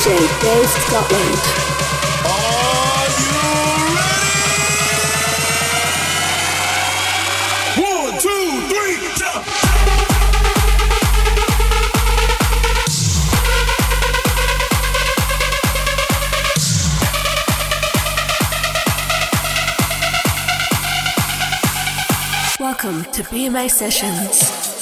DJ Dave Scotland. Are you ready? One, two, three, jump! Welcome to BMA Sessions.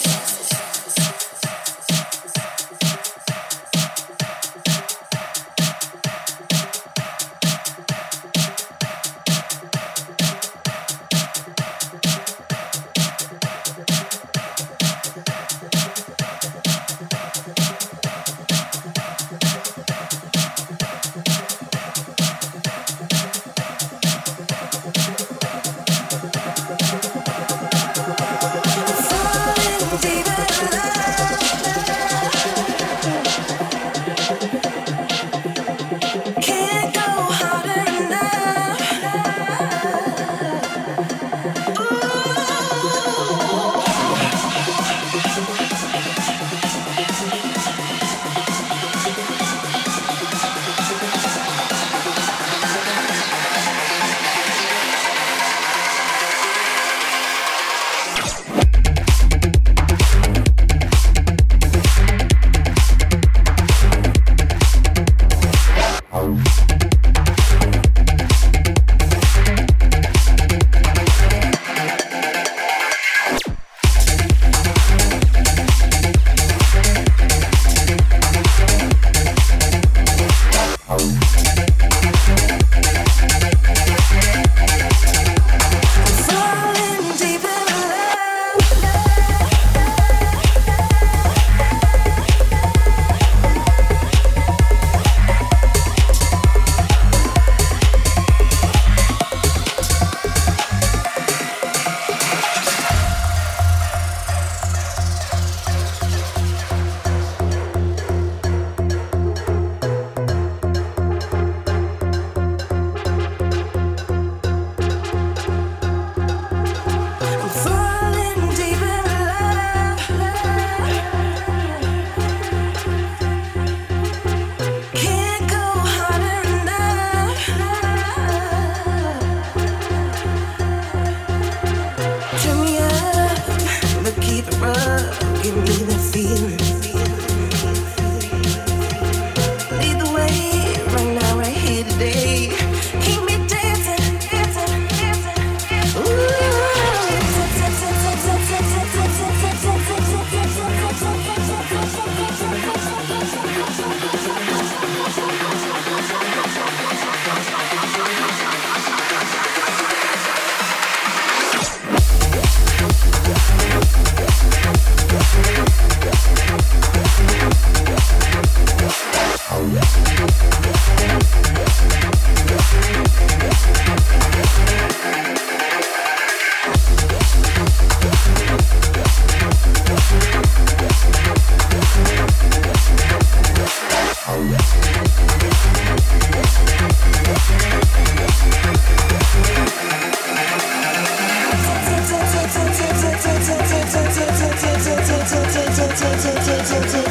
찌찌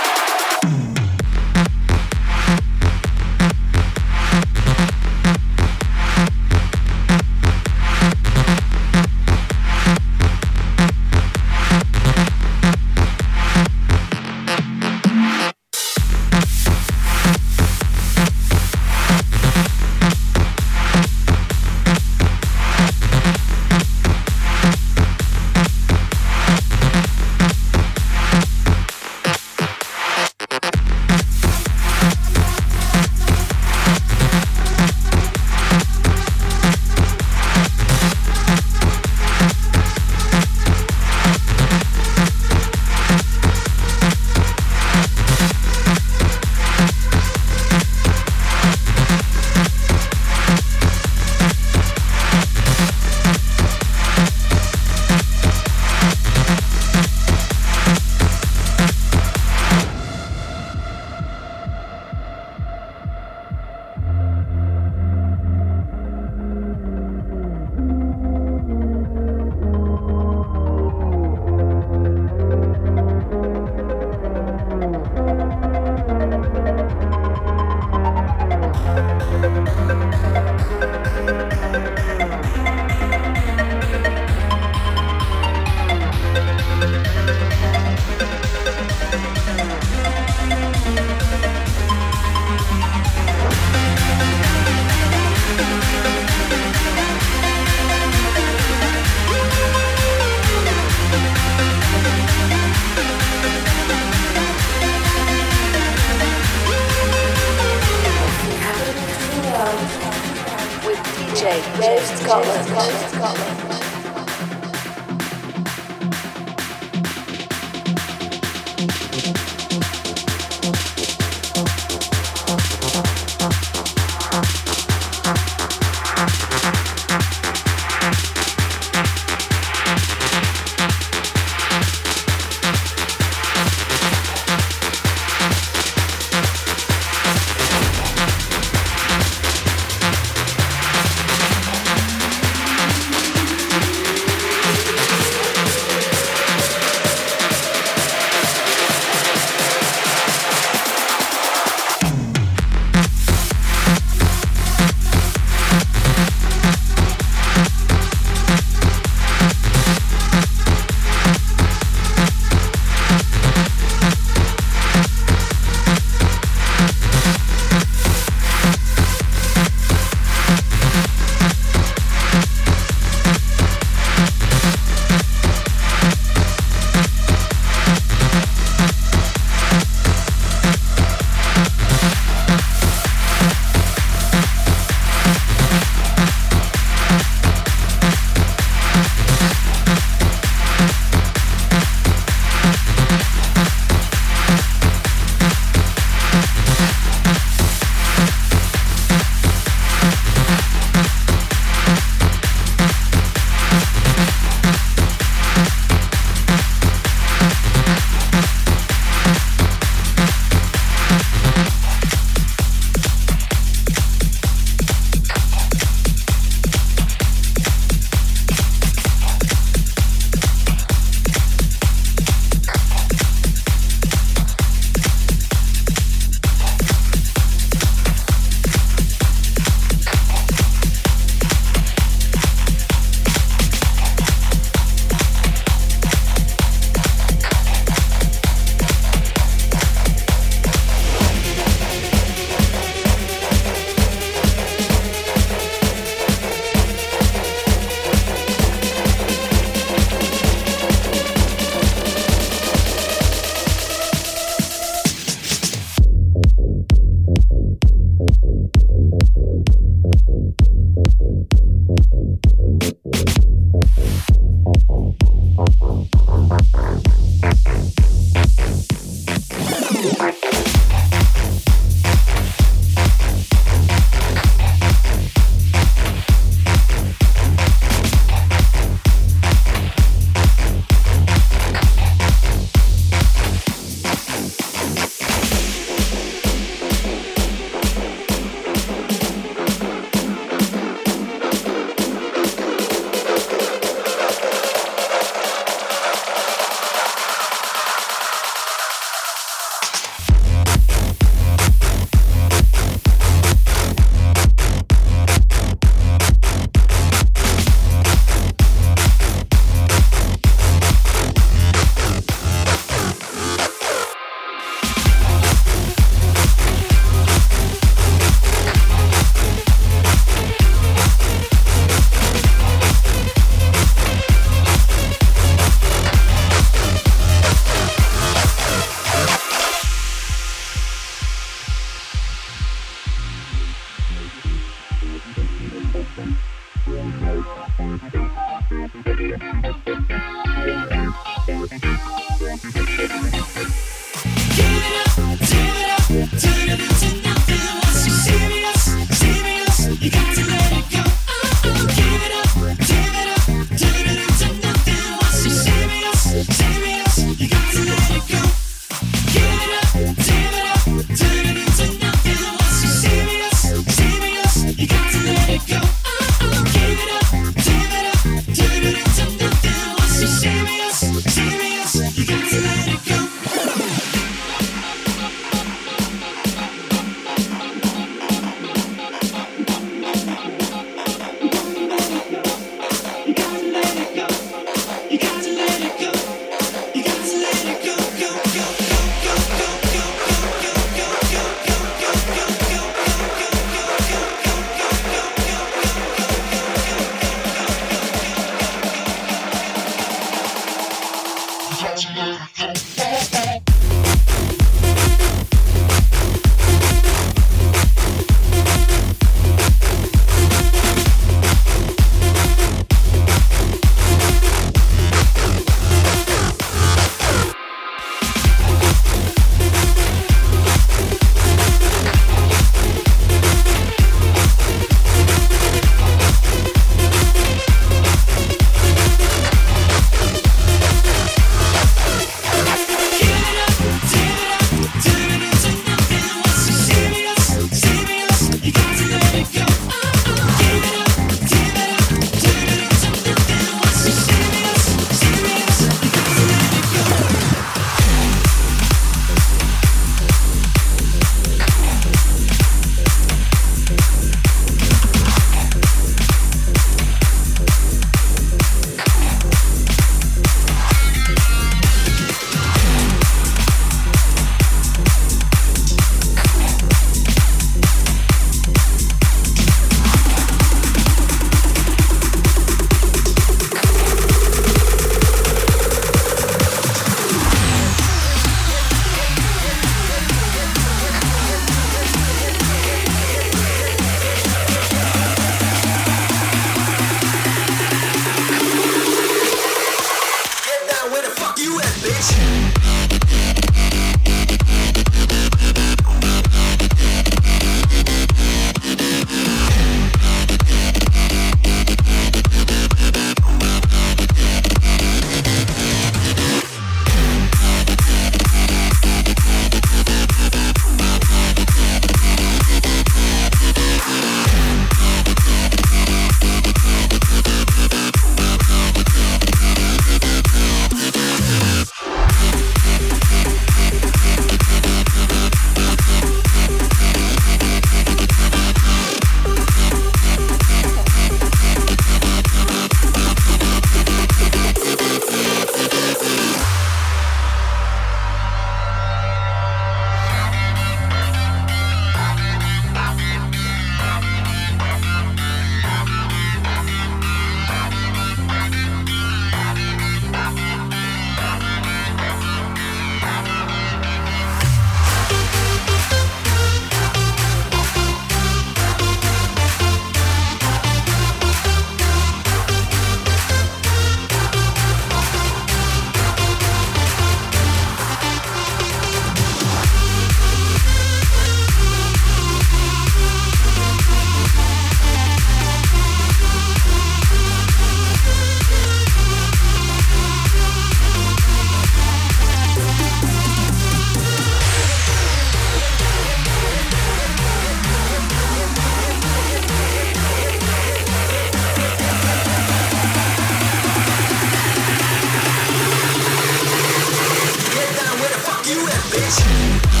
time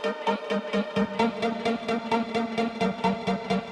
Okay, okay, okay.